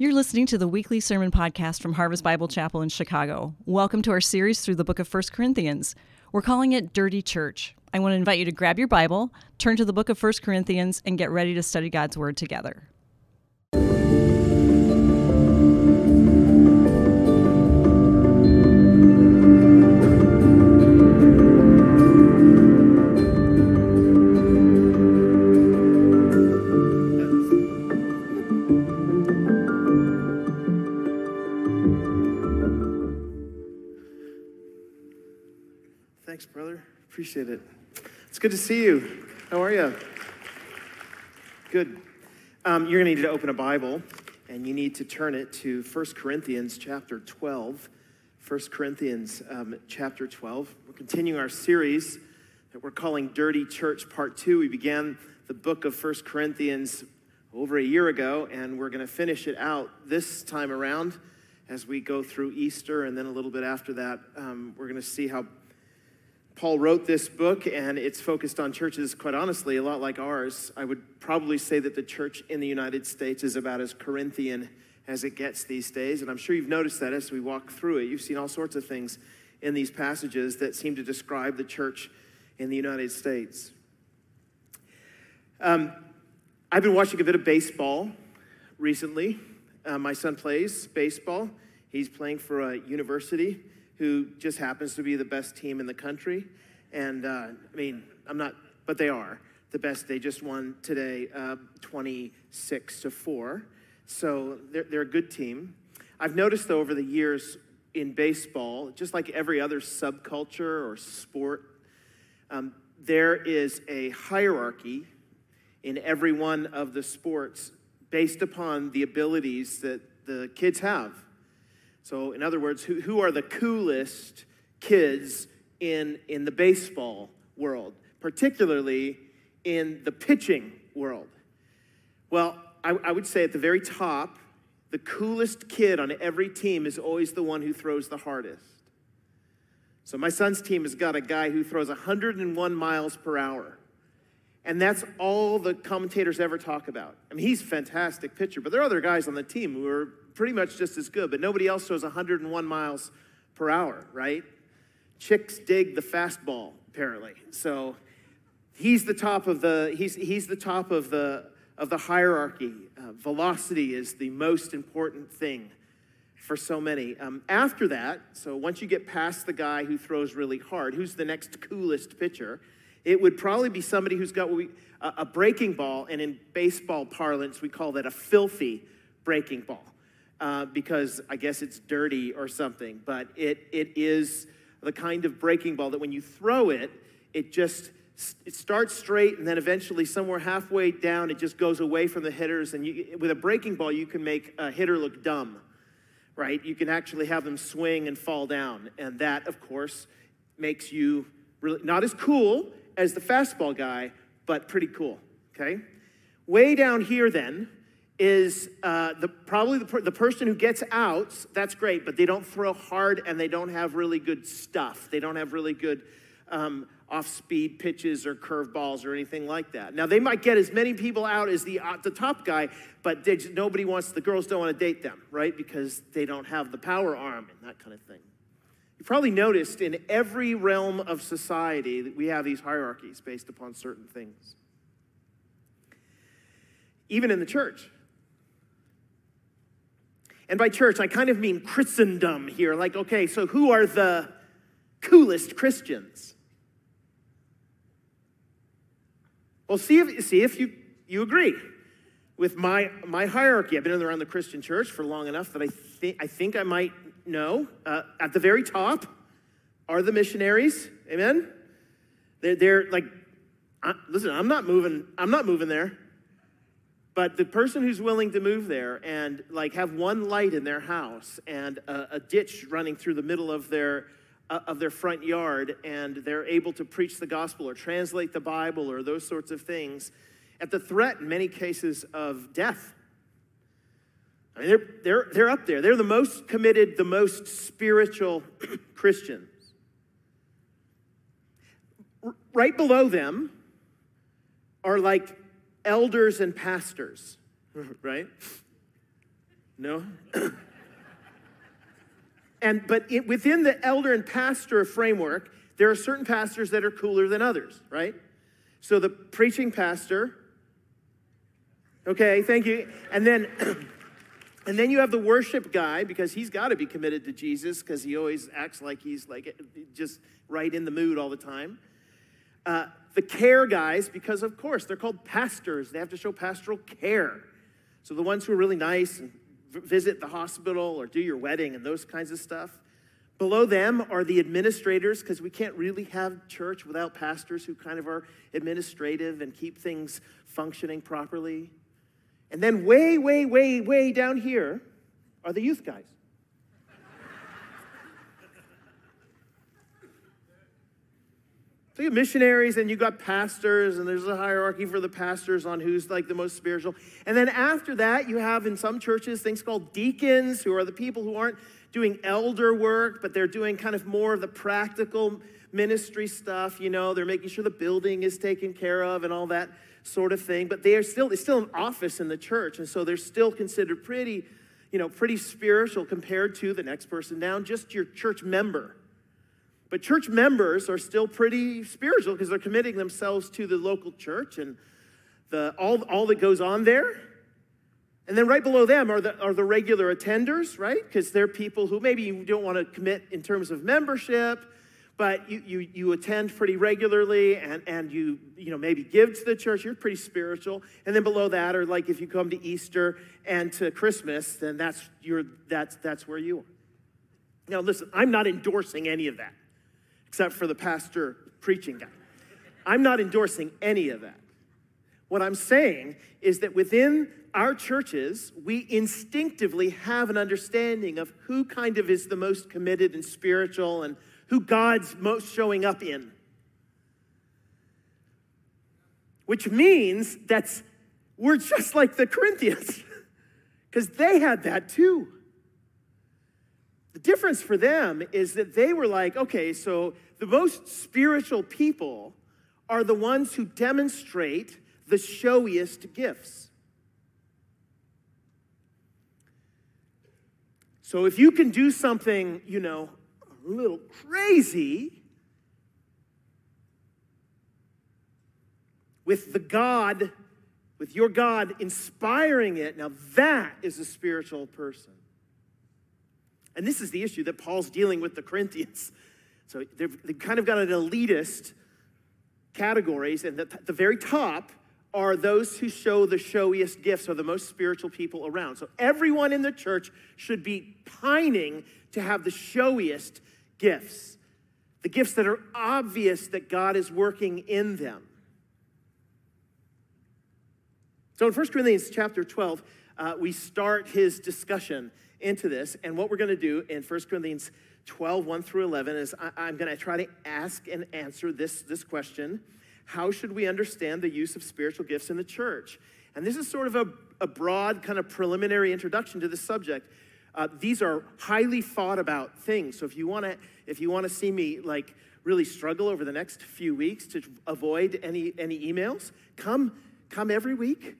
You're listening to the weekly sermon podcast from Harvest Bible Chapel in Chicago. Welcome to our series through the book of 1 Corinthians. We're calling it Dirty Church. I want to invite you to grab your Bible, turn to the book of 1 Corinthians, and get ready to study God's Word together. Appreciate it. It's good to see you. How are you? Good. Um, you're going to need to open a Bible, and you need to turn it to 1 Corinthians chapter 12. 1 Corinthians um, chapter 12. We're continuing our series that we're calling Dirty Church Part 2. We began the book of 1 Corinthians over a year ago, and we're going to finish it out this time around as we go through Easter, and then a little bit after that, um, we're going to see how Paul wrote this book, and it's focused on churches, quite honestly, a lot like ours. I would probably say that the church in the United States is about as Corinthian as it gets these days. And I'm sure you've noticed that as we walk through it. You've seen all sorts of things in these passages that seem to describe the church in the United States. Um, I've been watching a bit of baseball recently. Uh, my son plays baseball, he's playing for a university who just happens to be the best team in the country. And uh, I mean, I'm not, but they are the best. They just won today, uh, 26 to 4. So they're, they're a good team. I've noticed, though, over the years in baseball, just like every other subculture or sport, um, there is a hierarchy in every one of the sports based upon the abilities that the kids have. So, in other words, who, who are the coolest kids in, in the baseball world, particularly in the pitching world? Well, I, I would say at the very top, the coolest kid on every team is always the one who throws the hardest. So, my son's team has got a guy who throws 101 miles per hour. And that's all the commentators ever talk about. I mean, he's a fantastic pitcher, but there are other guys on the team who are pretty much just as good, but nobody else throws 101 miles per hour, right? Chicks dig the fastball, apparently. So he's the top of the he's he's the top of the of the hierarchy. Uh, velocity is the most important thing for so many. Um, after that, so once you get past the guy who throws really hard, who's the next coolest pitcher? It would probably be somebody who's got we, a, a breaking ball, and in baseball parlance, we call that a filthy breaking ball. Uh, because I guess it's dirty or something, but it, it is the kind of breaking ball that when you throw it, it just it starts straight and then eventually somewhere halfway down it just goes away from the hitters and you, with a breaking ball you can make a hitter look dumb right? You can actually have them swing and fall down and that of course makes you really not as cool as the fastball guy but pretty cool okay? Way down here then is uh, the, probably the, per, the person who gets outs, that's great, but they don't throw hard and they don't have really good stuff. They don't have really good um, off speed pitches or curveballs or anything like that. Now, they might get as many people out as the, uh, the top guy, but just, nobody wants, the girls don't want to date them, right? Because they don't have the power arm and that kind of thing. You probably noticed in every realm of society that we have these hierarchies based upon certain things. Even in the church. And by church, I kind of mean Christendom here. Like, okay, so who are the coolest Christians? Well, see if, see if you, you agree with my, my hierarchy. I've been around the Christian church for long enough that I, think I think I might know. Uh, at the very top are the missionaries. Amen? They're, they're like, uh, listen, I'm not moving, I'm not moving there. But the person who's willing to move there and like have one light in their house and a, a ditch running through the middle of their uh, of their front yard and they're able to preach the gospel or translate the Bible or those sorts of things at the threat in many cases of death. I mean, they're, they're, they're up there. They're the most committed, the most spiritual Christians. R- right below them are like elders and pastors, right? No? and but it, within the elder and pastor framework, there are certain pastors that are cooler than others, right? So the preaching pastor, okay, thank you. And then and then you have the worship guy because he's got to be committed to Jesus because he always acts like he's like just right in the mood all the time. Uh, the care guys, because of course they're called pastors, they have to show pastoral care. So the ones who are really nice and visit the hospital or do your wedding and those kinds of stuff. Below them are the administrators, because we can't really have church without pastors who kind of are administrative and keep things functioning properly. And then, way, way, way, way down here are the youth guys. So you have missionaries and you got pastors, and there's a hierarchy for the pastors on who's like the most spiritual. And then after that, you have in some churches things called deacons, who are the people who aren't doing elder work, but they're doing kind of more of the practical ministry stuff. You know, they're making sure the building is taken care of and all that sort of thing. But they are still, it's still an office in the church, and so they're still considered pretty, you know, pretty spiritual compared to the next person down, just your church member. But church members are still pretty spiritual because they're committing themselves to the local church and the, all, all that goes on there. And then right below them are the, are the regular attenders, right? Because they're people who maybe you don't want to commit in terms of membership, but you, you, you attend pretty regularly and, and you, you know, maybe give to the church. You're pretty spiritual. And then below that are like if you come to Easter and to Christmas, then that's, your, that's, that's where you are. Now, listen, I'm not endorsing any of that except for the pastor preaching guy. I'm not endorsing any of that. What I'm saying is that within our churches, we instinctively have an understanding of who kind of is the most committed and spiritual and who God's most showing up in. Which means that's we're just like the Corinthians, because they had that too. The difference for them is that they were like, okay, so the most spiritual people are the ones who demonstrate the showiest gifts. So if you can do something, you know, a little crazy with the God, with your God inspiring it, now that is a spiritual person. And this is the issue that Paul's dealing with the Corinthians. So they've, they've kind of got an elitist categories, and at the very top are those who show the showiest gifts, are the most spiritual people around. So everyone in the church should be pining to have the showiest gifts, the gifts that are obvious that God is working in them. So in 1 Corinthians chapter 12, uh, we start his discussion into this. And what we're going to do in 1 Corinthians 12, 1 through 11, is I, am going to try to ask and answer this, this question How should we understand the use of spiritual gifts in the church? And this is sort of a, a broad, kind of preliminary introduction to the subject. Uh, these are highly thought about things. So if you want to, if you want to see me like really struggle over the next few weeks to avoid any any emails, come come every week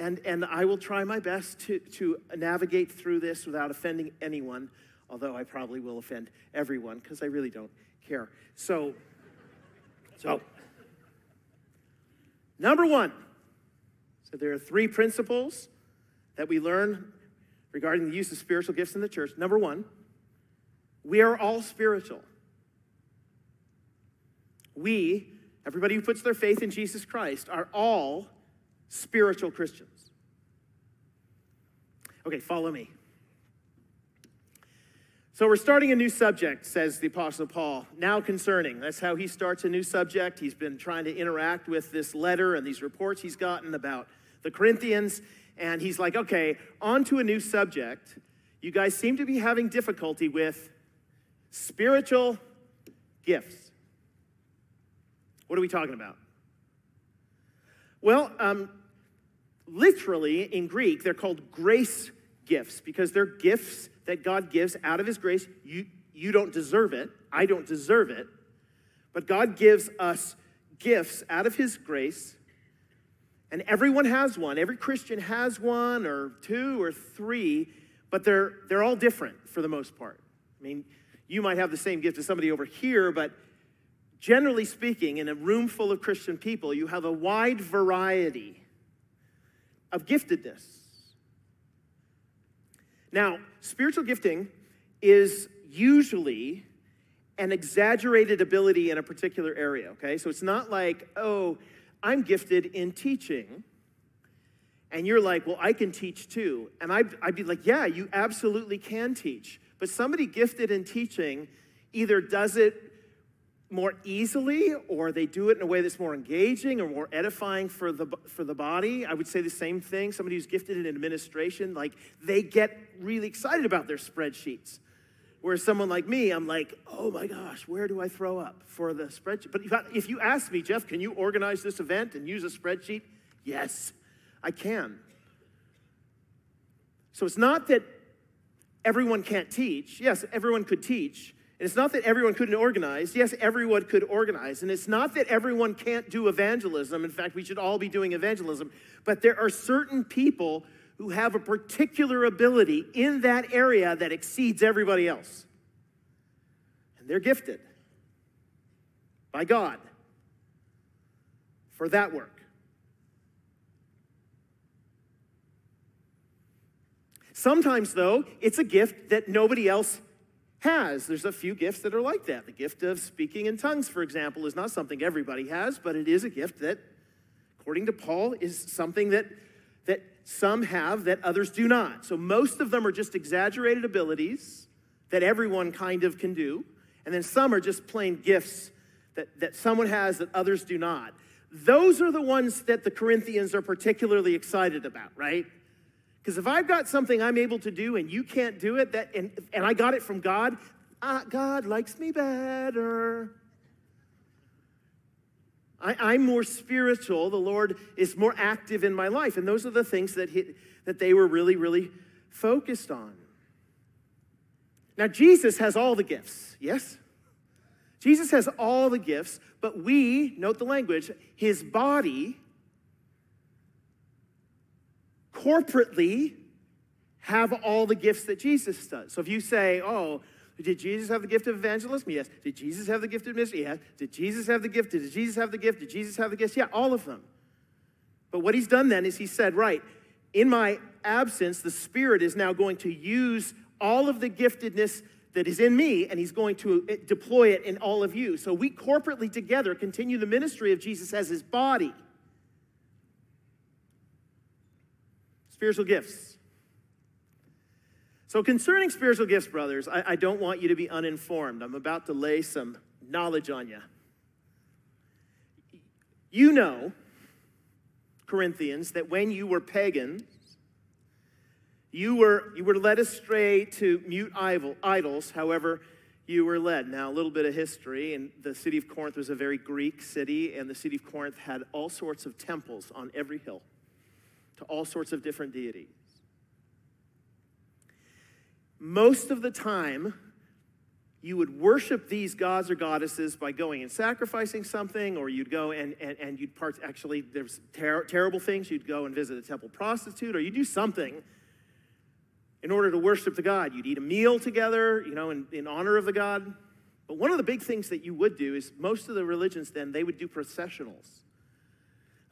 and, and I will try my best to, to navigate through this without offending anyone, although I probably will offend everyone because I really don't care. So, so, number one, so there are three principles that we learn regarding the use of spiritual gifts in the church. Number one, we are all spiritual. We, everybody who puts their faith in Jesus Christ, are all spiritual Christians. Okay, follow me. So we're starting a new subject, says the Apostle Paul, now concerning. That's how he starts a new subject. He's been trying to interact with this letter and these reports he's gotten about the Corinthians. And he's like, okay, on to a new subject. You guys seem to be having difficulty with spiritual gifts. What are we talking about? Well, um, literally in Greek, they're called grace gifts because they're gifts that God gives out of His grace. You, you don't deserve it, I don't deserve it, but God gives us gifts out of His grace. And everyone has one. Every Christian has one or two or three, but they're, they're all different for the most part. I mean, you might have the same gift as somebody over here, but generally speaking, in a room full of Christian people, you have a wide variety of giftedness. Now, spiritual gifting is usually an exaggerated ability in a particular area, okay? So it's not like, oh, I'm gifted in teaching. And you're like, well, I can teach too. And I'd, I'd be like, yeah, you absolutely can teach. But somebody gifted in teaching either does it more easily or they do it in a way that's more engaging or more edifying for the for the body. I would say the same thing. Somebody who's gifted in administration like they get really excited about their spreadsheets. Whereas someone like me i'm like oh my gosh where do i throw up for the spreadsheet? But if you ask me jeff can you organize this event and use a spreadsheet? Yes i can. So it's not that everyone can't teach. Yes everyone could teach and it's not that everyone couldn't organize. Yes, everyone could organize. And it's not that everyone can't do evangelism. In fact, we should all be doing evangelism. But there are certain people who have a particular ability in that area that exceeds everybody else. And they're gifted by God for that work. Sometimes, though, it's a gift that nobody else has. There's a few gifts that are like that. The gift of speaking in tongues, for example, is not something everybody has, but it is a gift that, according to Paul, is something that, that some have that others do not. So most of them are just exaggerated abilities that everyone kind of can do, and then some are just plain gifts that, that someone has that others do not. Those are the ones that the Corinthians are particularly excited about, right? Because if I've got something I'm able to do and you can't do it, that and, and I got it from God, uh, God likes me better. I, am more spiritual. The Lord is more active in my life. And those are the things that, he, that they were really, really focused on. Now, Jesus has all the gifts, yes? Jesus has all the gifts, but we, note the language, his body corporately have all the gifts that Jesus does. So if you say, oh, did Jesus have the gift of evangelism? Yes. Did Jesus have the gift of ministry? Yes. Did Jesus have the gift? Did Jesus have the gift? Did Jesus have the gifts? Yeah, all of them. But what he's done then is he said, right, in my absence, the Spirit is now going to use all of the giftedness that is in me and he's going to eh, deploy it in all of you. So we corporately together continue the ministry of Jesus as his body. Spiritual gifts. So, concerning spiritual gifts, brothers, I, I, don't want you to be uninformed. I'm about to lay some knowledge on you. You know, Corinthians, that when you were pagans, you were, you were led astray to mute idols, however, you were led. Now, a little bit of history, and the city of Corinth was a very Greek city, and the city of Corinth had all sorts of temples on every hill to all sorts of different deities. Most of the time, you would worship these gods or goddesses by going and sacrificing something, or you'd go and, and, and you'd part, actually, there's ter- terrible things. You'd go and visit a temple prostitute, or you do something in order to worship the God. You'd eat a meal together, you know, in, in honor of the God. But one of the big things that you would do is most of the religions then, they would do processionals.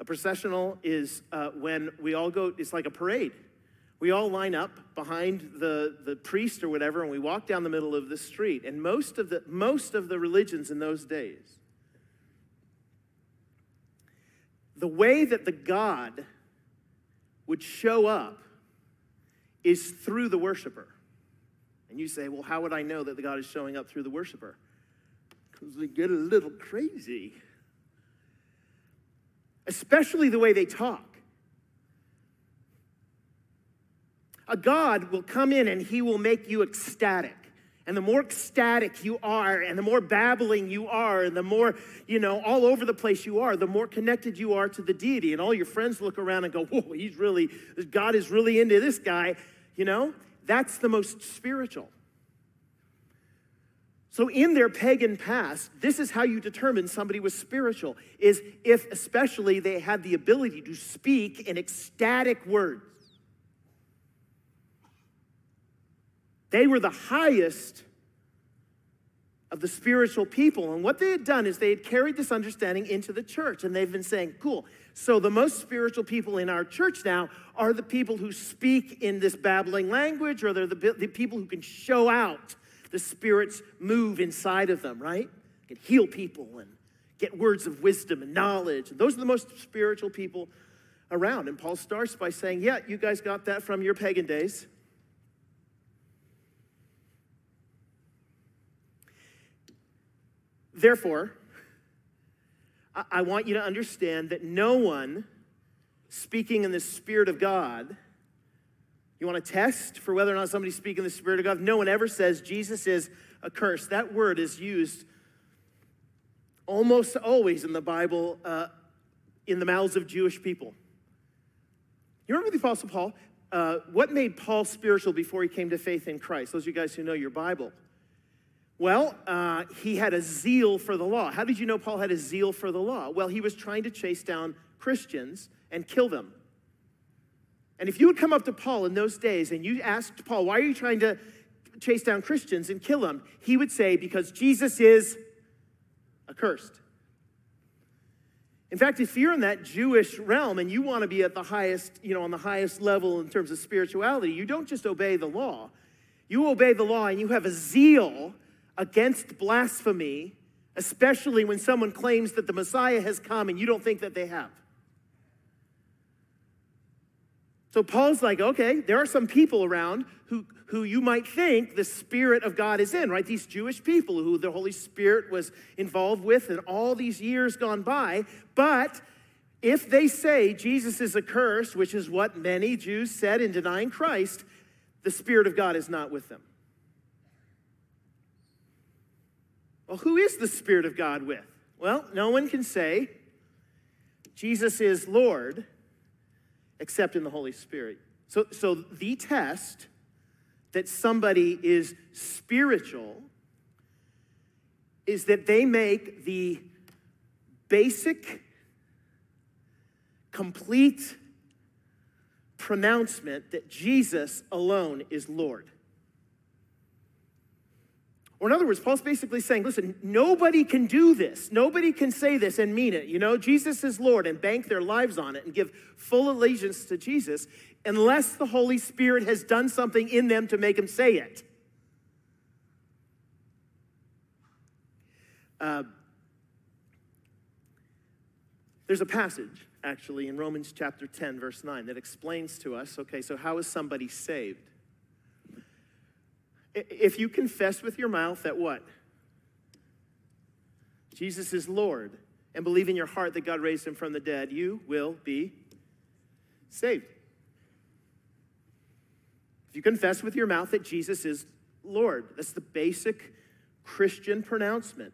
A processional is uh, when we all go, it's like a parade. We all line up behind the, the priest or whatever, and we walk down the middle of the street. And most of the, most of the religions in those days, the way that the God would show up is through the worshiper. And you say, well, how would I know that the God is showing up through the worshiper? Because they get a little crazy especially the way they talk. A God will come in and he will make you ecstatic. And the more ecstatic you are, and the more babbling you are, and the more, you know, all over the place you are, the more connected you are to the deity. And all your friends look around and go, whoa, he's really, God is really into this guy. You know, that's the most spiritual. So in their pagan past, this is how you determine somebody was spiritual is if especially they had the ability to speak in ecstatic words. They were the highest of the spiritual people. And what they had done is they had carried this understanding into the church. And they've been saying, cool. So the most spiritual people in our church now are the people who speak in this babbling language, or they're the, the people who can show out the Spirit's move inside of them, right? Can heal people and get words of wisdom and knowledge. And those are the most spiritual people around. And Paul starts by saying, Yeah, you guys got that from your pagan days. Therefore, I want you to understand that no one speaking in the Spirit of God, you want to test for whether or not somebody's speaking the Spirit of God? No one ever says Jesus is a curse. That word is used almost always in the Bible uh, in the mouths of Jewish people. You remember the Apostle Paul? Uh, what made Paul spiritual before he came to faith in Christ? Those of you guys who know your Bible. Well, uh, he had a zeal for the law. How did you know Paul had a zeal for the law? Well, he was trying to chase down Christians and kill them. And if you would come up to Paul in those days and you asked Paul, why are you trying to chase down Christians and kill them? He would say, because Jesus is accursed. In fact, if you're in that Jewish realm and you want to be at the highest, you know, on the highest level in terms of spirituality, you don't just obey the law. You obey the law and you have a zeal against blasphemy, especially when someone claims that the Messiah has come and you don't think that they have. So Paul's like, okay, there are some people around who, who you might think the Spirit of God is in, right? These Jewish people who the Holy Spirit was involved with in all these years gone by. But if they say Jesus is a curse, which is what many Jews said in denying Christ, the Spirit of God is not with them. Well, who is the Spirit of God with? Well, no one can say Jesus is Lord except in the Holy Spirit. So, so the test that somebody is spiritual is that they make the basic, complete pronouncement that Jesus alone is Lord. Or in other words, Paul's basically saying, listen, nobody can do this. Nobody can say this and mean it. You know, Jesus is Lord and bank their lives on it and give full allegiance to Jesus unless the Holy Spirit has done something in them to make them say it. Uh, there's a passage, actually, in Romans chapter 10, verse 9, that explains to us okay, so how is somebody saved? If you confess with your mouth that what? Jesus is Lord, and believe in your heart that God raised him from the dead, you will be saved. If you confess with your mouth that Jesus is Lord, that's the basic Christian pronouncement.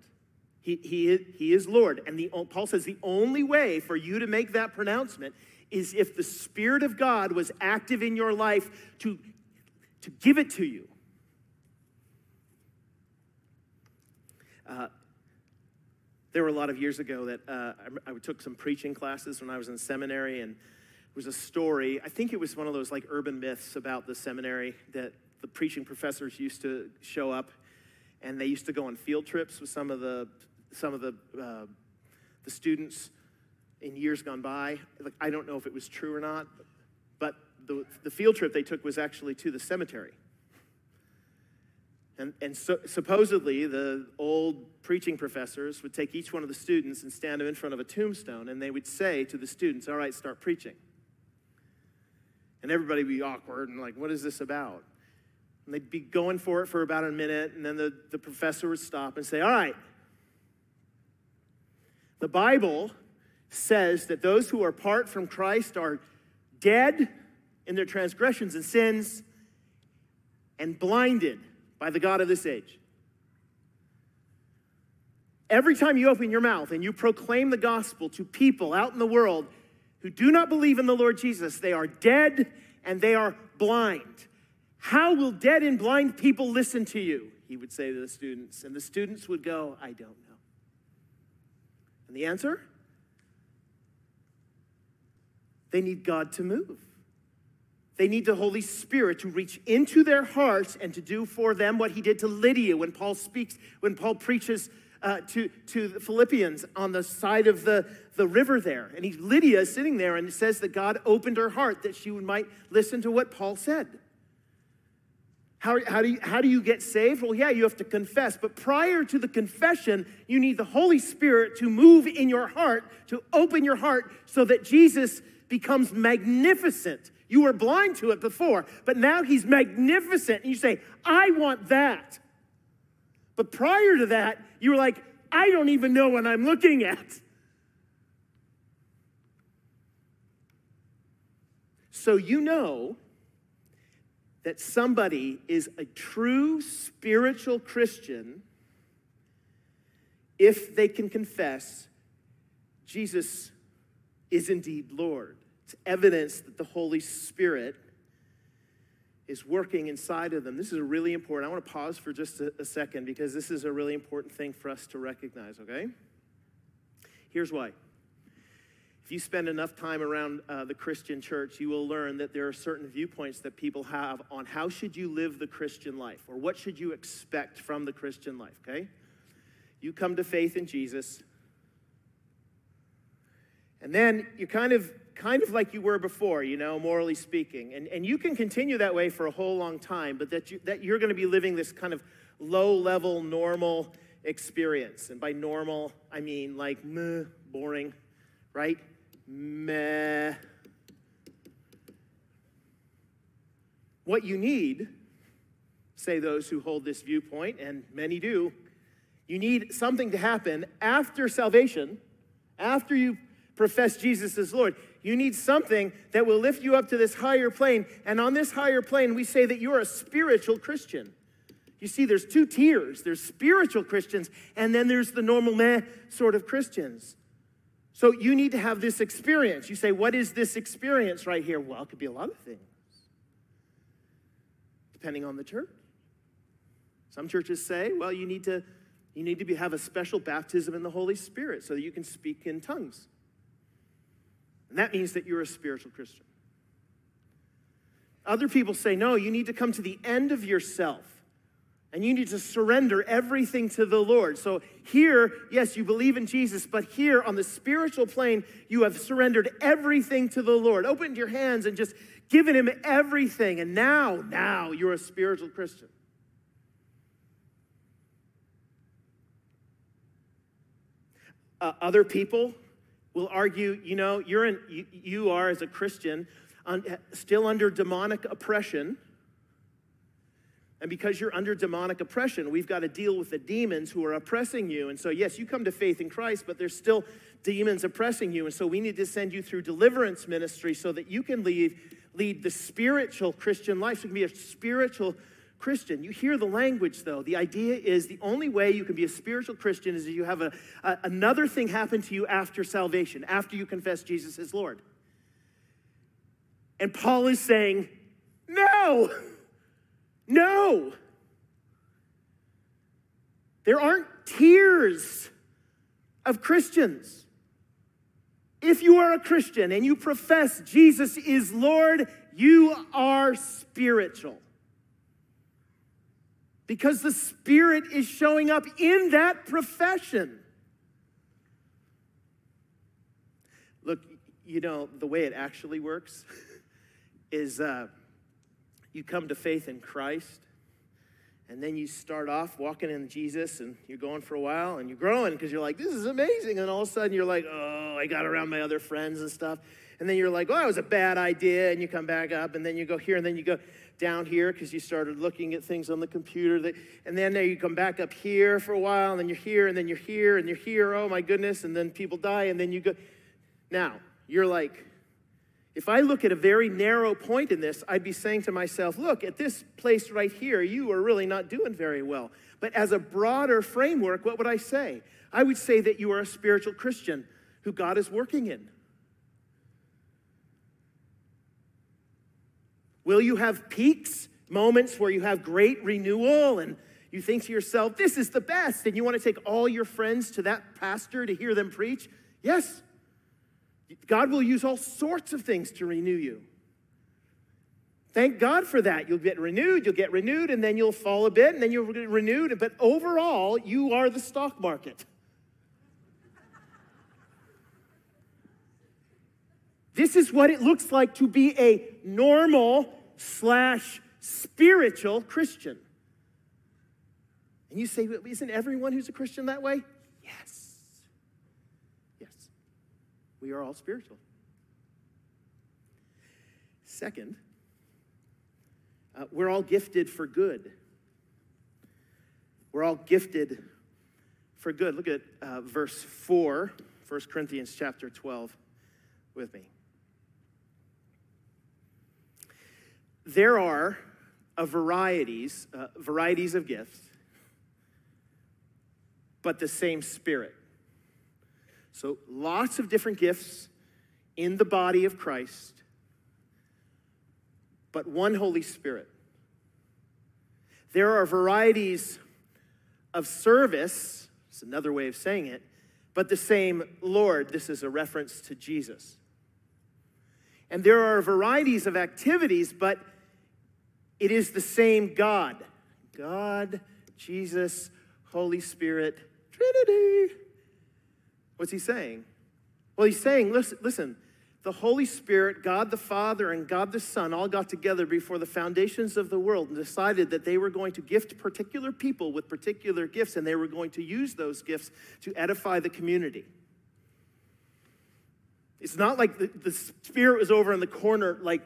He, he, he is Lord. And the, Paul says the only way for you to make that pronouncement is if the Spirit of God was active in your life to, to give it to you. Uh, there were a lot of years ago that uh, I, I, took some preaching classes when I was in seminary, and it was a story. I think it was one of those like urban myths about the seminary that the preaching professors used to show up, and they used to go on field trips with some of the some of the uh, the students in years gone by. Like, I don't know if it was true or not, but the, the field trip they took was actually to the cemetery. And, and so, supposedly, the old preaching professors would take each one of the students and stand them in front of a tombstone, and they would say to the students, All right, start preaching. And everybody would be awkward and like, What is this about? And they'd be going for it for about a minute, and then the, the professor would stop and say, All right, the Bible says that those who are apart from Christ are dead in their transgressions and sins and blinded by the God of this age. Every time you open your mouth and you proclaim the gospel to people out in the world who do not believe in the Lord Jesus, they are dead and they are blind. How will dead and blind people listen to you? He would say to the students. And the students would go, I don't know. And the answer? They need God to move. They need the Holy Spirit to reach into their hearts and to do for them what he did to Lydia when Paul speaks, when Paul preaches uh, to, to the Philippians on the side of the, the river there. And he, Lydia is sitting there and it says that God opened her heart that she might listen to what Paul said. How, how, do you, how do you get saved? Well, yeah, you have to confess. But prior to the confession, you need the Holy Spirit to move in your heart, to open your heart so that Jesus becomes magnificent. You were blind to it before, but now he's magnificent. And you say, I want that. But prior to that, you were like, I don't even know what I'm looking at. So you know that somebody is a true spiritual Christian if they can confess Jesus is indeed Lord. It's evidence that the Holy Spirit is working inside of them. This is really important. I want to pause for just a, a, second because this is a really important thing for us to recognize, okay? Here's why. If you spend enough time around uh, the Christian church, you will learn that there are certain viewpoints that people have on how should you live the Christian life or what should you expect from the Christian life, okay? You come to faith in Jesus, and then you kind of kind of like you were before, you know, morally speaking. And, and you can continue that way for a whole long time, but that, you, that you're going to be living this kind of low level, normal experience. And by normal, I mean like meh, boring, right? Meh. What you need, say those who hold this viewpoint, and many do, you need something to happen after salvation, after you profess Jesus as Lord. You need something that will lift you up to this higher plane. And on this higher plane, we say that you're a spiritual Christian. You see, there's two tiers there's spiritual Christians, and then there's the normal meh sort of Christians. So you need to have this experience. You say, What is this experience right here? Well, it could be a lot of things, depending on the church. Some churches say, Well, you need to. You need to be, have a special baptism in the Holy Spirit so that you can speak in tongues. And that means that you're a spiritual Christian. Other people say, no, you need to come to the end of yourself and you need to surrender everything to the Lord. So here, yes, you believe in Jesus, but here on the spiritual plane, you have surrendered everything to the Lord. Opened your hands and just given Him everything. And now, now you're a spiritual Christian. Uh, other people will argue, you know, you're in, you, you are as a Christian un, still under demonic oppression. And because you're under demonic oppression, we've got to deal with the demons who are oppressing you. And so, yes, you come to faith in Christ, but there's still demons oppressing you. And so, we need to send you through deliverance ministry so that you can lead, lead the spiritual Christian life. So you can be a spiritual Christian. You hear the language, though. The idea is the only way you can be a spiritual Christian is if you have a, a, another thing happen to you after salvation, after you confess Jesus as Lord. And Paul is saying, no, no. There aren't tiers of Christians. If you are a Christian and you profess Jesus is Lord, you are spiritual because the Spirit is showing up in that profession. Look, you know, the way it actually works is uh, you come to faith in Christ, and then you start off walking in Jesus, and you're going for a while, and you're growing because you're like, this is amazing. And all of a sudden, you're like, oh, I got around my other friends and stuff. And then you're like, oh, that was a bad idea. And you come back up, and then you go here, and then you go, down here because you started looking at things on the computer. That, and then you come back up here for a while, and then you're here, and then you're here, and you're here. Oh my goodness! And then people die, and then you go. Now you're like, if I look at a very narrow point in this, I'd be saying to myself, look, at this place right here, you are really not doing very well. But as a broader framework, what would I say? I would say that you are a spiritual Christian who God is working in. Will you have peaks, moments where you have great renewal and you think to yourself, this is the best, and you want to take all your friends to that pastor to hear them preach? Yes. God will use all sorts of things to renew you. Thank God for that. You'll get renewed, you'll get renewed, and then you'll fall a bit, and then you'll get renewed. But overall, you are the stock market. This is what it looks like to be a normal slash spiritual Christian. And you say, isn't everyone who's a Christian that way? Yes. Yes. We are all spiritual. Second, uh, we're all gifted for good. We're all gifted for good. Look at uh, verse 4, 1 Corinthians chapter 12 with me. There are a varieties, uh, varieties of gifts, but the same Spirit. So lots of different gifts in the body of Christ, but one Holy Spirit. There are varieties of service, it's another way of saying it, but the same Lord. This is a reference to Jesus. And there are varieties of activities, but it is the same God. God, Jesus, Holy Spirit, Trinity. What's he saying? Well, he's saying, listen, listen, the Holy Spirit, God the Father, and God the Son all got together before the foundations of the world and decided that they were going to gift particular people with particular gifts and they were going to use those gifts to edify the community. It's not like the, the Spirit was over in the corner, like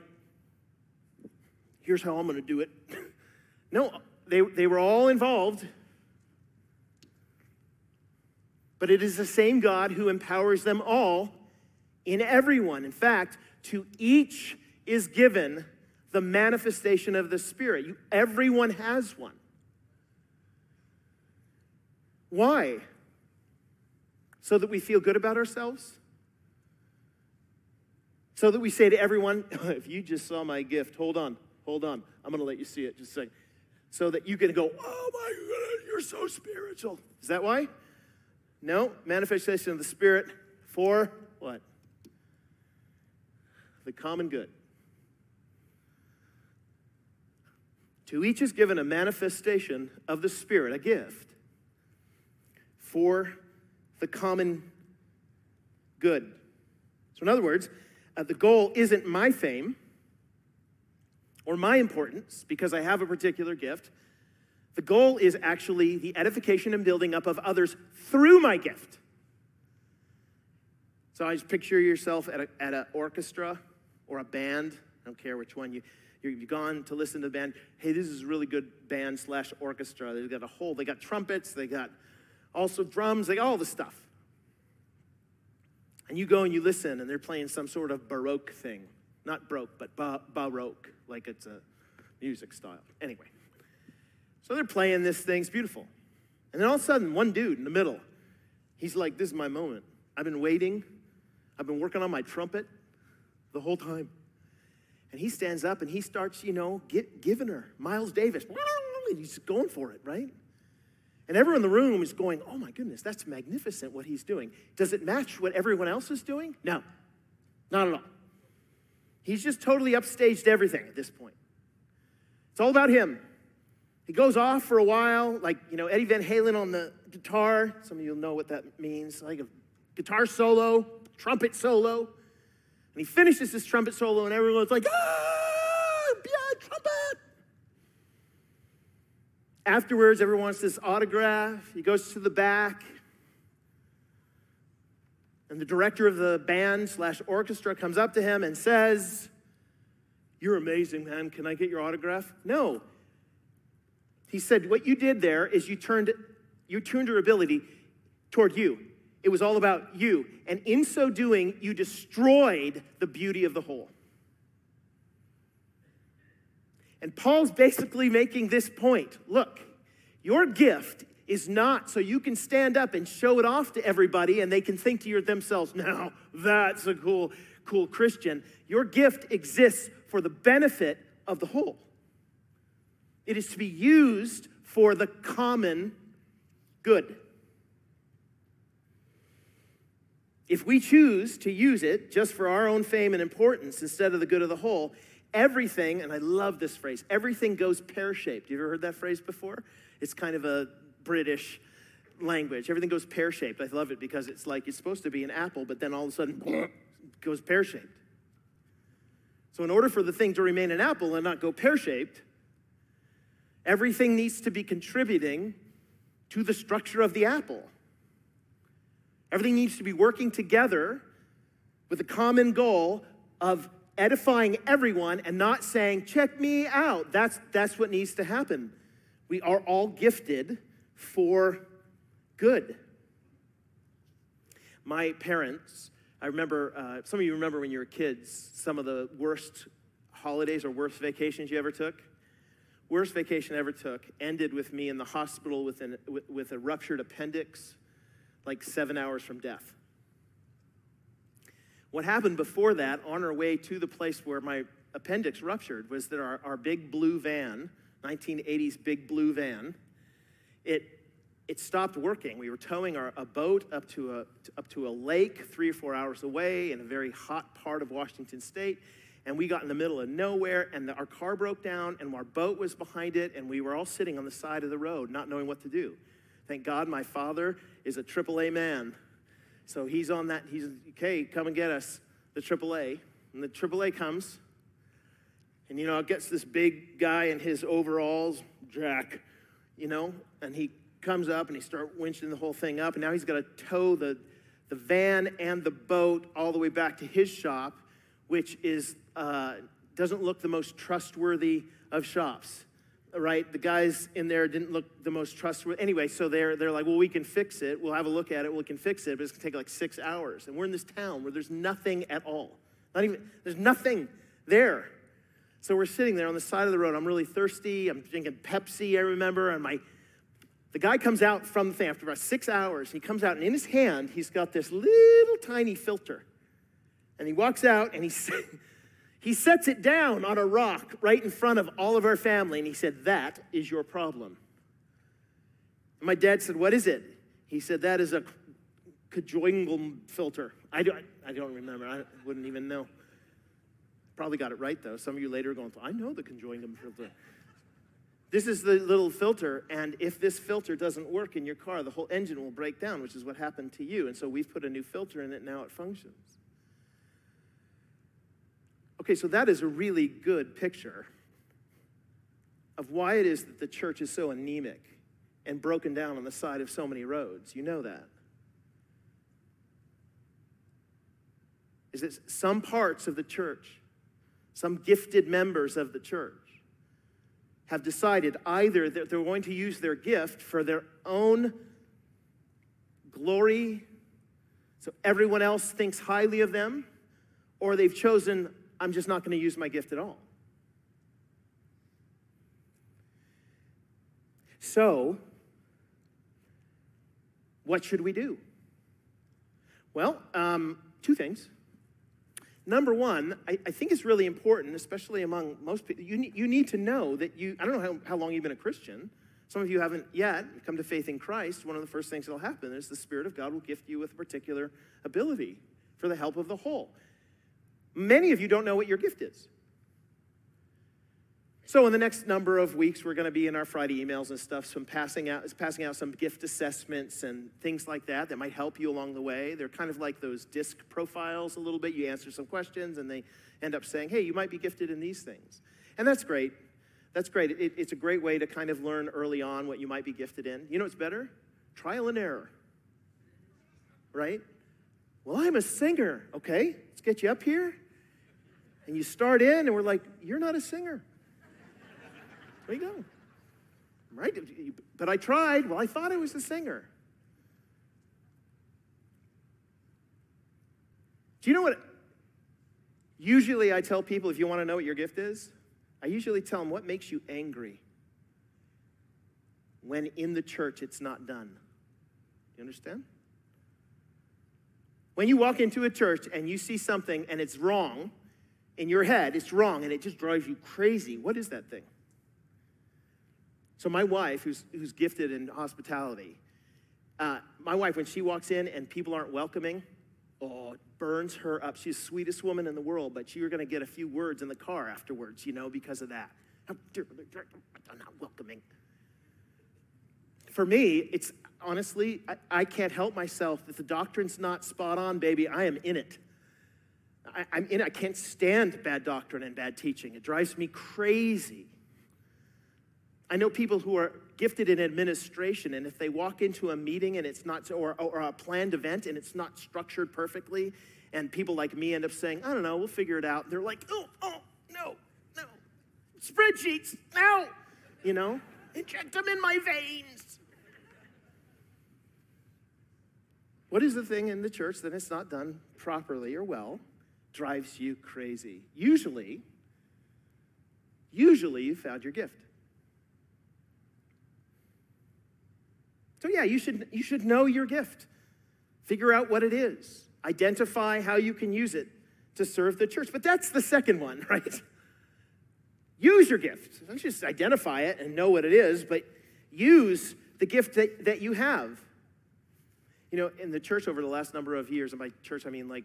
here's how I'm going to do it. no, they, they were all involved. But it is the same God who empowers them all in everyone. In fact, to each is given the manifestation of the Spirit. You, everyone has one. Why? So that we feel good about ourselves? So that we say to everyone, if you just saw my gift, hold on, Hold on. I'm going to let you see it just a second. So that you can go, oh my God, you're so spiritual. Is that why? No. Manifestation of the Spirit for what? The common good. To each is given a manifestation of the Spirit, a gift, for the common good. So, in other words, uh, the goal isn't my fame or my importance because I have a particular gift. The goal is actually the edification and building up of others through my gift. So I just picture yourself at, an orchestra or a band. I don't care which one. You, you've gone to listen to the band. Hey, this is a really good band slash orchestra. They've got a whole, they got trumpets, they got also drums, they got all the stuff. And you go and you listen, and they're playing some sort of Baroque thing. Not broke, but ba- Baroque like it's a music style. Anyway, so they're playing this thing, it's beautiful. And then all of a sudden, one dude in the middle, he's like, This is my moment. I've been waiting, I've been working on my trumpet the whole time. And he stands up and he starts, you know, get, giving her Miles Davis. And He's going for it, right? And everyone in the room is going, oh my goodness, that's magnificent what he's doing. Does it match what everyone else is doing? No, not at all. He's just totally upstaged everything at this point. It's all about him. He goes off for a while, like, you know, Eddie Van Halen on the guitar. Some of you know what that means, like a guitar solo, trumpet solo. And he finishes this trumpet solo, and everyone's like, ah, yeah, trumpet. Afterwards, everyone wants this autograph. He goes to the back. And the director of the band slash orchestra comes up to him and says, You're amazing, man. Can I get your autograph? No. He said, What you did there is you turned you turned your ability toward you. It was all about you. And in so doing, you destroyed the beauty of the whole. And Paul's basically making this point look, your gift is not so you can stand up and show it off to everybody and they can think to themselves, now that's a cool, cool Christian. Your gift exists for the benefit of the whole. It is to be used for the common good. If we choose to use it just for our own fame and importance instead of the good of the whole, everything, and I love this phrase, everything goes pear shaped. You ever heard that phrase before? It's kind of a British language. Everything goes pear shaped. I love it because it's like it's supposed to be an apple, but then all of a sudden goes pear shaped. So, in order for the thing to remain an apple and not go pear shaped, everything needs to be contributing to the structure of the apple. Everything needs to be working together with a common goal of edifying everyone and not saying, check me out. That's, that's what needs to happen. We are all gifted for good. My parents, I remember, uh, some of you remember when you were kids, some of the worst holidays or worst vacations you ever took. Worst vacation I ever took ended with me in the hospital with, an, with, with a ruptured appendix, like seven hours from death. What happened before that, on our way to the place where my appendix ruptured, was that our, our big blue van, 1980s big blue van, it, it stopped working. We were towing our, a boat up to a, up to a lake three or four hours away in a very hot part of Washington state. And we got in the middle of nowhere, and the, our car broke down, and our boat was behind it, and we were all sitting on the side of the road, not knowing what to do. Thank God my father is a AAA man. So he's on that, he's, okay, come and get us, the AAA. And the AAA comes, and, you know, it gets this big guy in his overalls, Jack, you know, and he comes up and he starts winching the whole thing up, and now he's got to tow the, the van and the boat all the way back to his shop, which is, uh, doesn't look the most trustworthy of shops right? The guys in there didn't look the most trustworthy. Anyway, so they're, they're like, well, we can fix it. We'll have a look at it. We can fix it, but it's gonna take like six hours. And we're in this town where there's nothing at all. Not even, there's nothing there. So we're sitting there on the side of the road. I'm really thirsty. I'm drinking Pepsi, I remember. And my, the guy comes out from the thing after about six hours. He comes out, and in his hand, he's got this little tiny filter. And he walks out, and he's, He sets it down on a rock right in front of all of our family, and he said, That is your problem. And my dad said, What is it? He said, That is a Kajoinglum filter. I don't, I don't remember. I wouldn't even know. Probably got it right, though. Some of you later are going, to, I know the conjoinglum filter. This is the little filter, and if this filter doesn't work in your car, the whole engine will break down, which is what happened to you. And so we've put a new filter in it, now it functions. Okay, so that is a really good picture of why it is that the church is so anemic and broken down on the side of so many roads. You know that. Is that some parts of the church, some gifted members of the church, have decided either that they're going to use their gift for their own glory, so everyone else thinks highly of them, or they've chosen I'm just not going to use my gift at all. So, what should we do? Well, um, two things. Number one, I, I, think it's really important, especially among most people. You you need to know that you, I don't know how, how long you've been a Christian. Some of you haven't yet come to faith in Christ. One of the first things that'll happen is the Spirit of God will gift you with a particular ability for the help of the whole. Many of you don't know what your gift is. So in the next number of weeks, we're going to be in our Friday emails and stuff, some passing out, passing out some gift assessments and things like that that might help you along the way. They're kind of like those disc profiles a little bit. You answer some questions and they end up saying, hey, you might be gifted in these things. And that's great. That's great. It, it's a great way to kind of learn early on what you might be gifted in. You know what's better? Trial and error. Right? Well, I'm a singer. Okay, let's get you up here and you start in, and we're like, You're not a singer. There you go. Right? But I tried. Well, I thought I was a singer. Do you know what? Usually, I tell people if you want to know what your gift is, I usually tell them what makes you angry when in the church it's not done. You understand? When you walk into a church and you see something and it's wrong, in your head, it's wrong and it just drives you crazy. What is that thing? So, my wife, who's, who's gifted in hospitality, uh, my wife, when she walks in and people aren't welcoming, Oh, it burns her up. She's the sweetest woman in the world, but you're going to get a few words in the car afterwards, you know, because of that. I'm not welcoming. For me, it's honestly, I, I can't help myself. If the doctrine's not spot on, baby, I am in it. I, I'm in it. I can't stand bad doctrine and bad teaching. It drives me crazy. I know people who are gifted in administration, and if they walk into a meeting and it's not, or, or a planned event and it's not structured perfectly, and people like me end up saying, I don't know, we'll figure it out. They're like, oh, oh, no, no. Spreadsheets, now, you know, inject them in my veins. What is the thing in the church that it's not done properly or well drives you crazy? Usually, usually you found your gift. So yeah, you should you should know your gift. Figure out what it is. Identify how you can use it to serve the church. But that's the second one, right? Use your gift. Don't just identify it and know what it is, but use the gift that, that you have. You know, in the church over the last number of years, and by church I mean like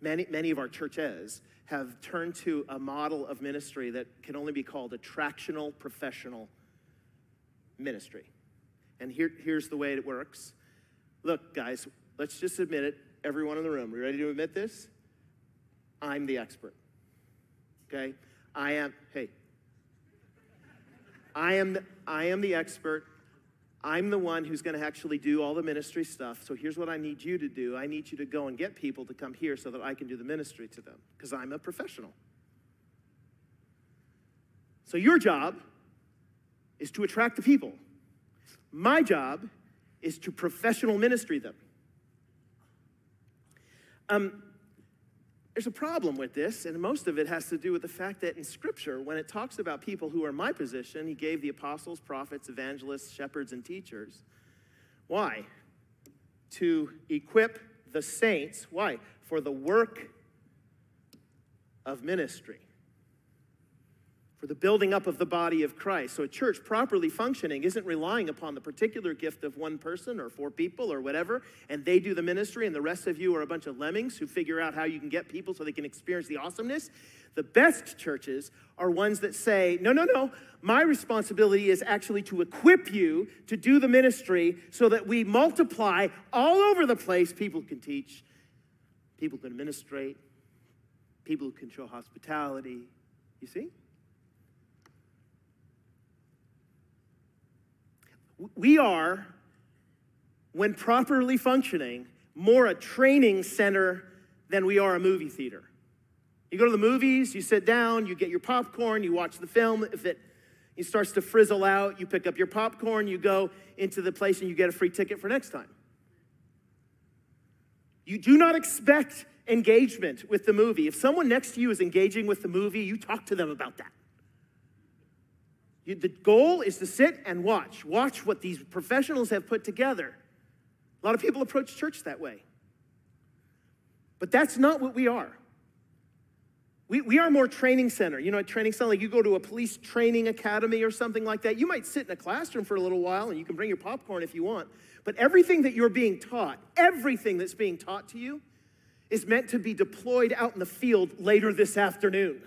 many, many of our churches have turned to a model of ministry that can only be called attractional professional ministry. And here, here's the way it works. Look, guys, let's just admit it. Everyone in the room, are we ready to admit this? I'm the expert. Okay? I am, hey. I am the, I am the expert. I'm the one who's going to actually do all the ministry stuff. So here's what I need you to do. I need you to go and get people to come here so that I can do the ministry to them because I'm a professional. So your job is to attract the people. My job is to professional ministry them. Um, there's a problem with this, and most of it has to do with the fact that in Scripture, when it talks about people who are my position, he gave the apostles, prophets, evangelists, shepherds, and teachers. Why? To equip the saints. Why? For the work of ministry for the building up of the body of Christ. So a church properly functioning isn't relying upon the particular gift of one person or four people or whatever, and they do the ministry, and the rest of you are a bunch of lemmings who figure out how you can get people so they can experience the awesomeness. The best churches are ones that say, no, no, no, my responsibility is actually to equip you to do the ministry so that we multiply all over the place. People can teach, people can administrate, people can show hospitality. You see? We are, when properly functioning, more a training center than we are a movie theater. You go to the movies, you sit down, you get your popcorn, you watch the film. If it, it starts to frizzle out, you pick up your popcorn, you go into the place, and you get a free ticket for next time. You do not expect engagement with the movie. If someone next to you is engaging with the movie, you talk to them about that. The goal is to sit and watch. Watch what these professionals have put together. A lot of people approach church that way. But that's not what we are. We, we are more training center. You know, a training center, like you go to a police training academy or something like that. You might sit in a classroom for a little while and you can bring your popcorn if you want. But everything that you're being taught, everything that's being taught to you, is meant to be deployed out in the field later this afternoon.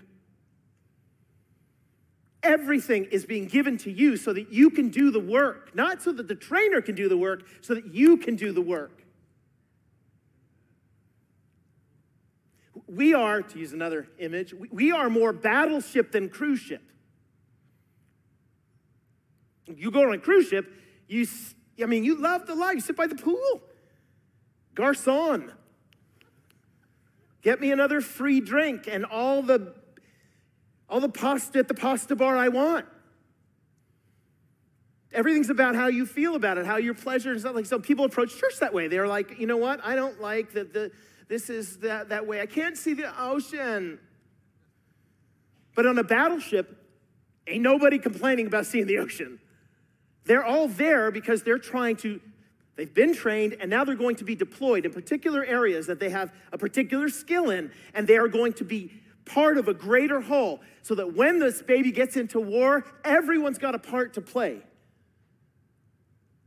Everything is being given to you so that you can do the work, not so that the trainer can do the work, so that you can do the work. We are, to use another image, we are more battleship than cruise ship. You go on a cruise ship, you, I mean, you love the life. You sit by the pool. Garcon, get me another free drink, and all the all the pasta at the pasta bar I want. Everything's about how you feel about it, how your pleasure is not like so people approach church that way. They're like, you know what? I don't like that the this is that that way. I can't see the ocean. But on a battleship, ain't nobody complaining about seeing the ocean. They're all there because they're trying to They've been trained and now they're going to be deployed in particular areas that they have a particular skill in, and they are going to be part of a greater whole so that when this baby gets into war, everyone's got a part to play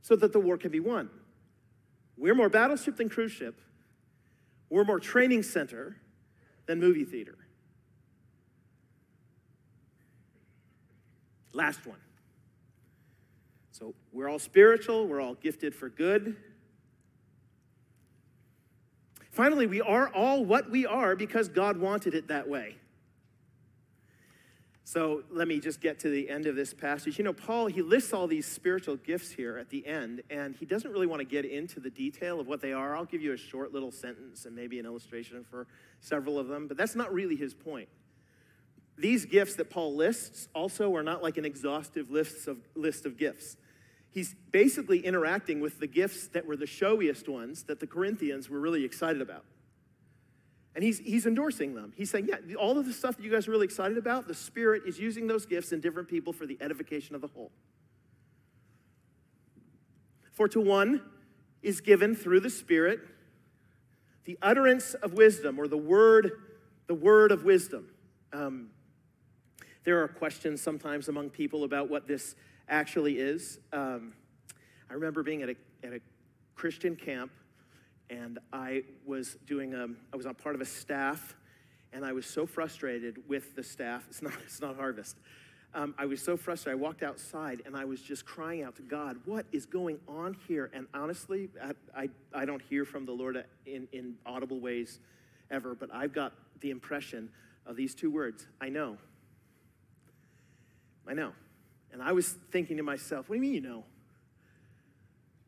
so that the war can be won. We're more battleship than cruise ship. We're more training center than movie theater. Last one. So we're all spiritual, we're all gifted for good. Finally, we are all what we are because God wanted it that way. So let me just get to the end of this passage. You know, Paul, he lists all these spiritual gifts here at the end, and he doesn't really want to get into the detail of what they are. I'll give you a short little sentence and maybe an illustration for several of them, but that's not really his point. These gifts that Paul lists also are not like an exhaustive list of, list of gifts. He's basically interacting with the gifts that were the showiest ones that the Corinthians were really excited about. And he's, he's endorsing them. He's saying, yeah, all of the stuff that you guys are really excited about, the Spirit is using those gifts in different people for the edification of the whole. For to one is given through the Spirit the utterance of wisdom, or the word, the word of wisdom. Um, there are questions sometimes among people about what this actually is. Um, I remember being at a, at a Christian camp and I was doing, um, I was on part of a staff, and I was so frustrated with the staff. It's not, it's not harvest. Um, I was so frustrated. I walked outside and I was just crying out to God, what is going on here? And honestly, I, I, I don't hear from the Lord in, in audible ways ever, but I've got the impression of these two words I know. I know. And I was thinking to myself, what do you mean you know?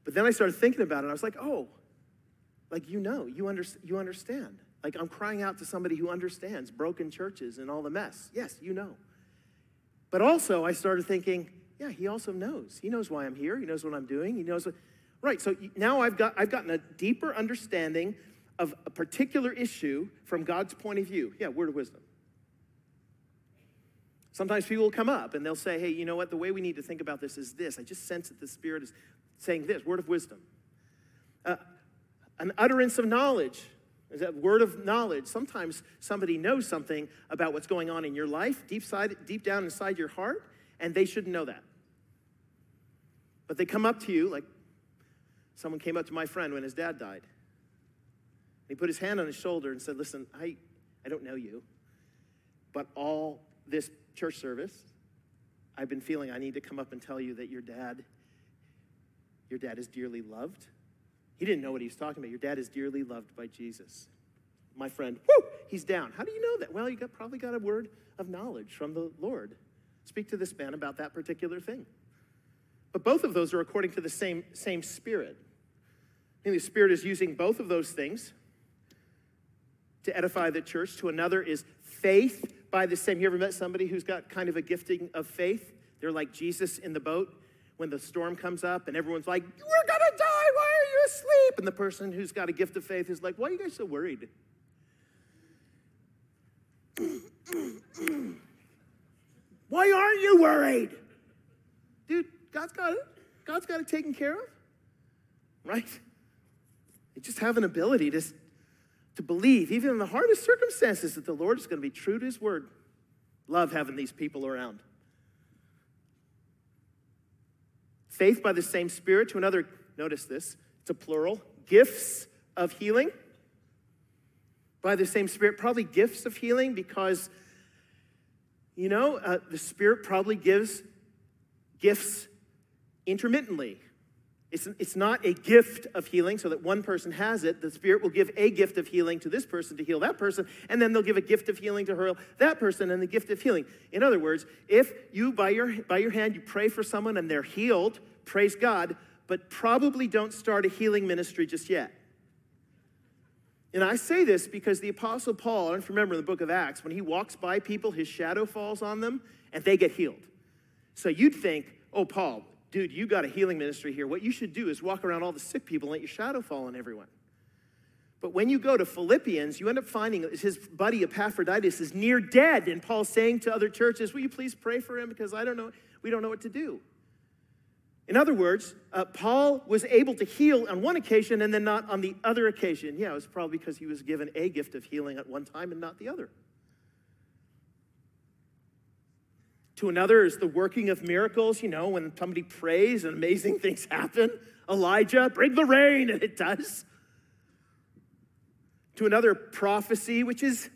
But then I started thinking about it, and I was like, oh, like, you know, you, under, you understand. Like, I'm crying out to somebody who understands broken churches and all the mess. Yes, you know. But also, I started thinking, yeah, he also knows. He knows why I'm here. He knows what I'm doing. He knows what. Right. So now I've got I've gotten a deeper understanding of a particular issue from God's point of view. Yeah, word of wisdom. Sometimes people will come up and they'll say, hey, you know what? The way we need to think about this is this. I just sense that the Spirit is saying this word of wisdom. Uh, an utterance of knowledge. Is that word of knowledge? Sometimes somebody knows something about what's going on in your life, deep, side, deep down inside your heart, and they shouldn't know that. But they come up to you, like someone came up to my friend when his dad died. He put his hand on his shoulder and said, Listen, I, I don't know you, but all this church service, I've been feeling I need to come up and tell you that your dad, your dad is dearly loved he didn't know what he was talking about. Your dad is dearly loved by Jesus. My friend, whoo, he's down. How do you know that? Well, you got, probably got a word of knowledge from the Lord. Speak to this man about that particular thing. But both of those are according to the same, same Spirit. And the Spirit is using both of those things to edify the church. To another is faith by the same. You ever met somebody who's got kind of a gifting of faith? They're like Jesus in the boat when the storm comes up and everyone's like, We're gonna die, why are you asleep? And the person who's got a gift of faith is like, Why are you guys so worried? why aren't you worried? Dude, God's got it. God's got it taken care of. Right? You just have an ability to, to believe, even in the hardest circumstances, that the Lord is going to be true to his word. Love having these people around. Faith by the same Spirit to another, notice this, it's a plural, gifts of healing. By the same Spirit, probably gifts of healing because, you know, uh, the Spirit probably gives gifts intermittently. It's, it's not a gift of healing so that one person has it. The Spirit will give a gift of healing to this person to heal that person, and then they'll give a gift of healing to her, that person, and the gift of healing. In other words, if you, by your, by your hand, you pray for someone and they're healed, praise God, but probably don't start a healing ministry just yet. And I say this because the Apostle Paul, I don't remember in the book of Acts, when he walks by people, his shadow falls on them and they get healed. So you'd think, oh, Paul, dude, you got a healing ministry here. What you should do is walk around all the sick people and let your shadow fall on everyone. But when you go to Philippians, you end up finding his buddy Epaphroditus is near dead, and Paul's saying to other churches, Will you please pray for him? Because I don't know, we don't know what to do. In other words, uh, Paul was able to heal on one occasion and then not on the other occasion. Yeah, it was probably because he was given a gift of healing at one time and not the other. To another is the working of miracles. You know, when somebody prays and amazing things happen. Elijah, bring the rain, and it does. To another, prophecy, which is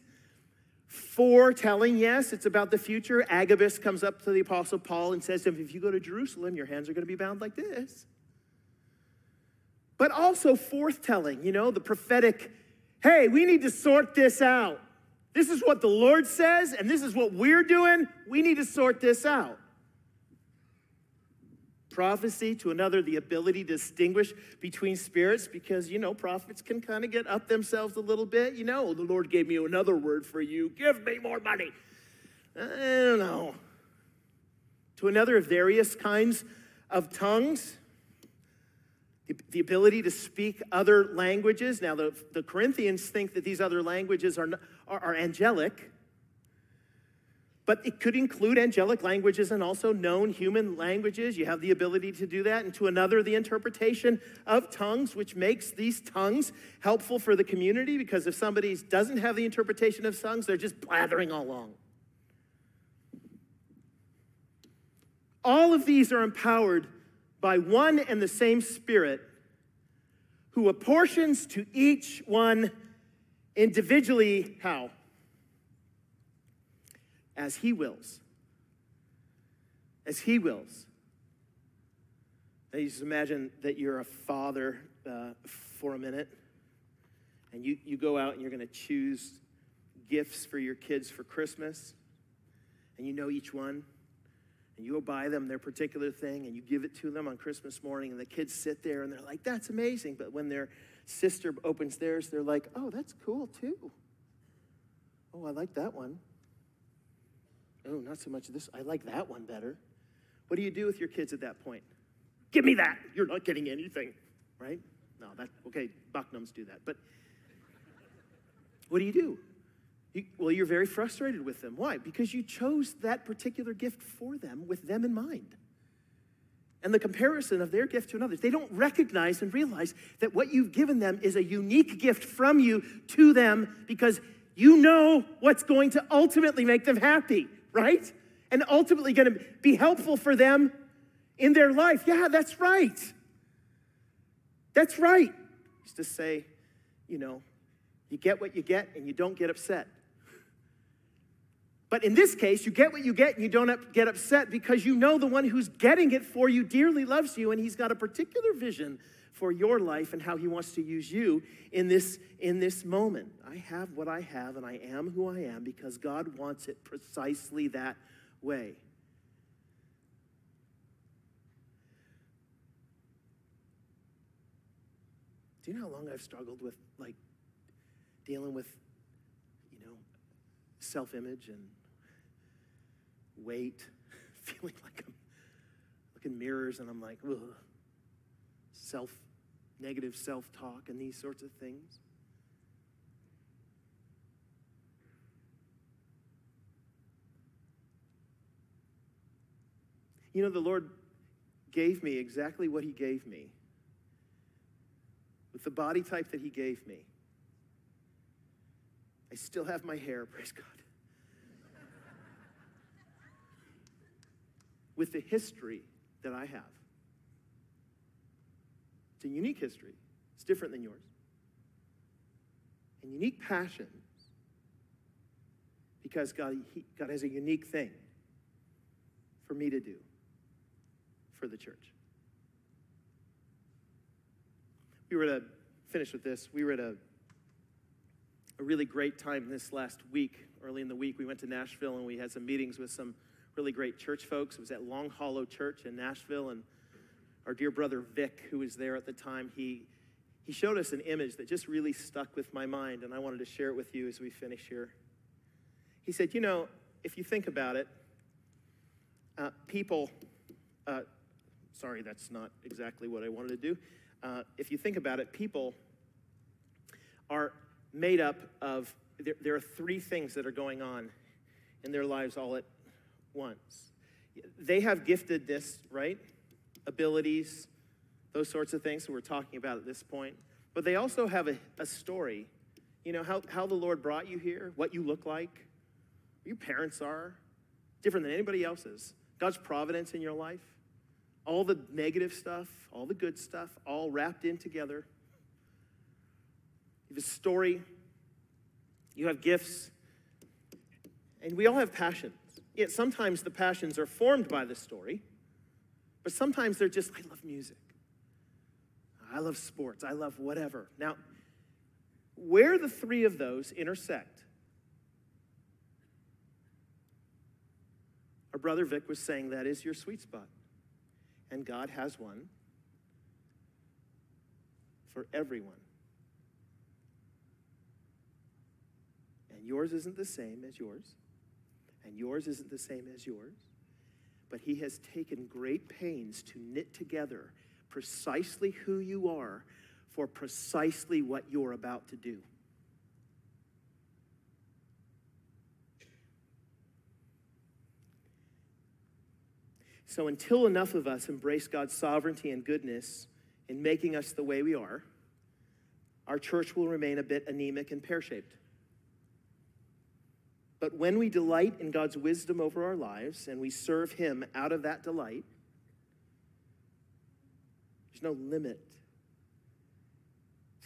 foretelling. Yes, it's about the future. Agabus comes up to the Apostle Paul and says to him, If you go to Jerusalem, your hands are going to be bound like this. But also forthtelling, you know, the prophetic, hey, we need to sort this out. This is what the Lord says, and this is what we're doing. We need to sort this out prophecy, to another, the ability to distinguish between spirits, because, you know, prophets can kind of get up themselves a little bit. You know, the Lord gave me another word for you give me more money. I don't know. To another, various kinds of tongues, the, ability to speak other languages. Now, the, the Corinthians think that these other languages are, are, are angelic but it could include angelic languages and also known human languages. You have the ability to do that. And to another, the interpretation of tongues, which makes these tongues helpful for the community because if somebody doesn't have the interpretation of tongues, they're just blathering all along. All of these are empowered by one and the same Spirit who apportions to each one individually how? as He wills. As He wills. Now, you just imagine that you're a father uh, for a minute, and you, you go out and you're going to choose gifts for your kids for Christmas, and you know each one, and you go buy them their particular thing, and you give it to them on Christmas morning, and the kids sit there and they're like, that's amazing. But when their sister opens theirs, they're like, oh, that's cool too. Oh, I like that one. Oh, not so much this. I like that one better. What do you do with your kids at that point? Give me that. You're not getting anything, right? No, that, okay, Bucknums do that. But what do you do? You, well, you're very frustrated with them. Why? Because you chose that particular gift for them with them in mind. And the comparison of their gift to another's, they don't recognize and realize that what you've given them is a unique gift from you to them because you know what's going to ultimately make them happy right? And ultimately going to be helpful for them in their life. Yeah, that's right. That's right. Used to say, you know, you get what you get and you don't get upset. But in this case, you get what you get and you don't get upset because you know the one who's getting it for you dearly loves you and he's got a particular vision for your life and how he wants to use you in this in this moment. I have what I have and I am who I am because God wants it precisely that way. Do you know how long I've struggled with like dealing with you know self-image and weight, feeling like I'm looking mirrors and I'm like, ugh, self negative self talk and these sorts of things. You know, the Lord gave me exactly what He gave me with the body type that He gave me. I still have my hair, praise God. With the history that I have. It's a unique history, it's different than yours. And unique passions because God, he, God has a unique thing for me to do for the church. We were to finish with this, we were at a, a really great time this last week. Early in the week, we went to Nashville and we had some meetings with some really great church folks. It was at Long Hollow Church in Nashville, and our dear brother Vic, who was there at the time, he, he showed us an image that just really stuck with my mind, and I wanted to share it with you as we finish here. He said, You know, if you think about it, uh, people, uh, sorry, that's not exactly what I wanted to do. Uh, if you think about it, people are made up of, there, there are three things that are going on in their lives all at once. They have gifted this, right? abilities, those sorts of things that we're talking about at this point. But they also have a, a story. You know, how, how the Lord brought you here, what you look like, your parents are, different than anybody else's. God's providence in your life, all the negative stuff, all the good stuff, all wrapped in together. You have a story You have gifts, and we all have passions. Yet sometimes the passions are formed by the story, but sometimes they're just, I love music. I love sports. I love whatever. Now, where the three of those intersect, our brother Vic was saying that is your sweet spot. And God has one for everyone. And yours isn't the same as yours, and yours isn't the same as yours. But He has taken great pains to knit together precisely who you are for precisely what you're about to do. So, until enough of us embrace God's sovereignty and goodness in making us the way we are, our church will remain a bit anemic and pear shaped. But when we delight in God's wisdom over our lives and we serve Him out of that delight, there's no limit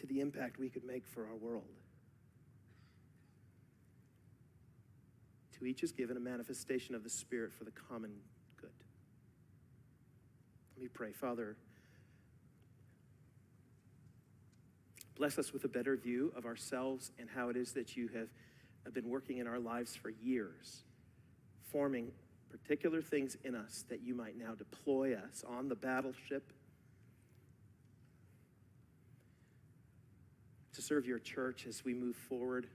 to the impact we could make for our world. To each is given a manifestation of the Spirit for the common good. Let me pray. Father, bless us with a better view of ourselves and how it is that you have been working in our lives for years, forming particular things in us that you might now deploy us on the battleship to serve your church as we move forward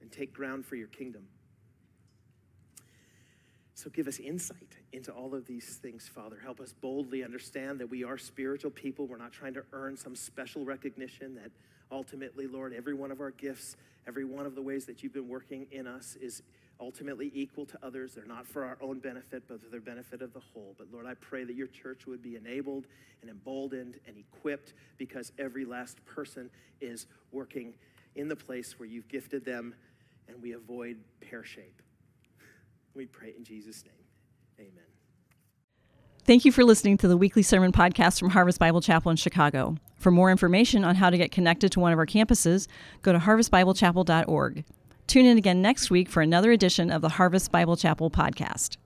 and take ground for your kingdom. So give us insight into all of these things, Father. Help us boldly understand that we are spiritual people. We're not trying to earn some special recognition, that ultimately, Lord, every one of our gifts, every one of the ways that you've been working in us is ultimately equal to others. They're not for our own benefit, but for the benefit of the whole. But Lord, I pray that your church would be enabled and emboldened and equipped because every last person is working in the place where you've gifted them and we avoid pear shape. We pray in Jesus' name. Amen. Thank you for listening to the weekly sermon podcast from Harvest Bible Chapel in Chicago. For more information on how to get connected to one of our campuses, go to harvestbiblechapel.org. Tune in again next week for another edition of the Harvest Bible Chapel podcast.